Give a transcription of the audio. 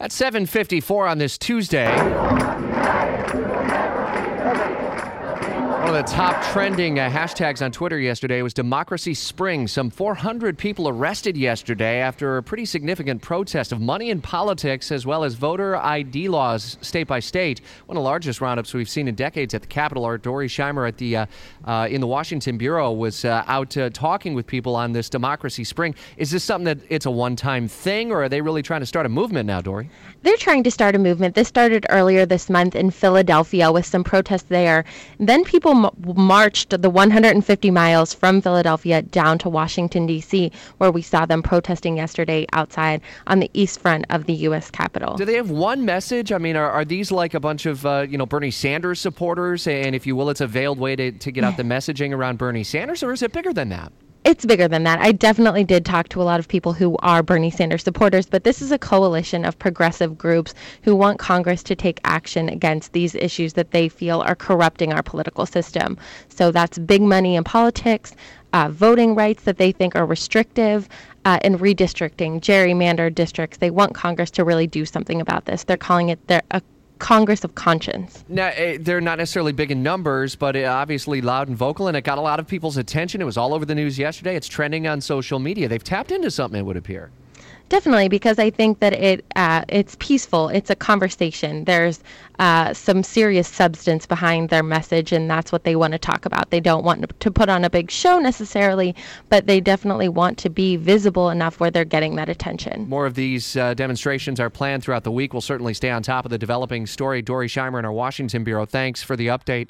At 7:54 on this Tuesday. One of the top trending uh, hashtags on Twitter yesterday was Democracy Spring. Some 400 people arrested yesterday after a pretty significant protest of money in politics as well as voter ID laws state by state. One of the largest roundups we've seen in decades at the Capitol. Our Dori Scheimer at the uh, uh, in the Washington bureau was uh, out uh, talking with people on this Democracy Spring. Is this something that it's a one-time thing, or are they really trying to start a movement now, Dori? They're trying to start a movement. This started earlier this month in Philadelphia with some protests there. Then people marched the 150 miles from Philadelphia down to Washington, D.C., where we saw them protesting yesterday outside on the east front of the U.S. Capitol. Do they have one message? I mean, are, are these like a bunch of, uh, you know, Bernie Sanders supporters? And if you will, it's a veiled way to, to get out the messaging around Bernie Sanders, or is it bigger than that? It's bigger than that. I definitely did talk to a lot of people who are Bernie Sanders supporters, but this is a coalition of progressive groups who want Congress to take action against these issues that they feel are corrupting our political system. So that's big money in politics, uh, voting rights that they think are restrictive, uh, and redistricting, gerrymandered districts. They want Congress to really do something about this. They're calling it their, a Congress of Conscience. Now, eh, they're not necessarily big in numbers, but eh, obviously loud and vocal, and it got a lot of people's attention. It was all over the news yesterday. It's trending on social media. They've tapped into something, it would appear. Definitely, because I think that it uh, it's peaceful. It's a conversation. There's uh, some serious substance behind their message, and that's what they want to talk about. They don't want to put on a big show necessarily, but they definitely want to be visible enough where they're getting that attention. More of these uh, demonstrations are planned throughout the week. We'll certainly stay on top of the developing story. Dori Scheimer in our Washington bureau. Thanks for the update.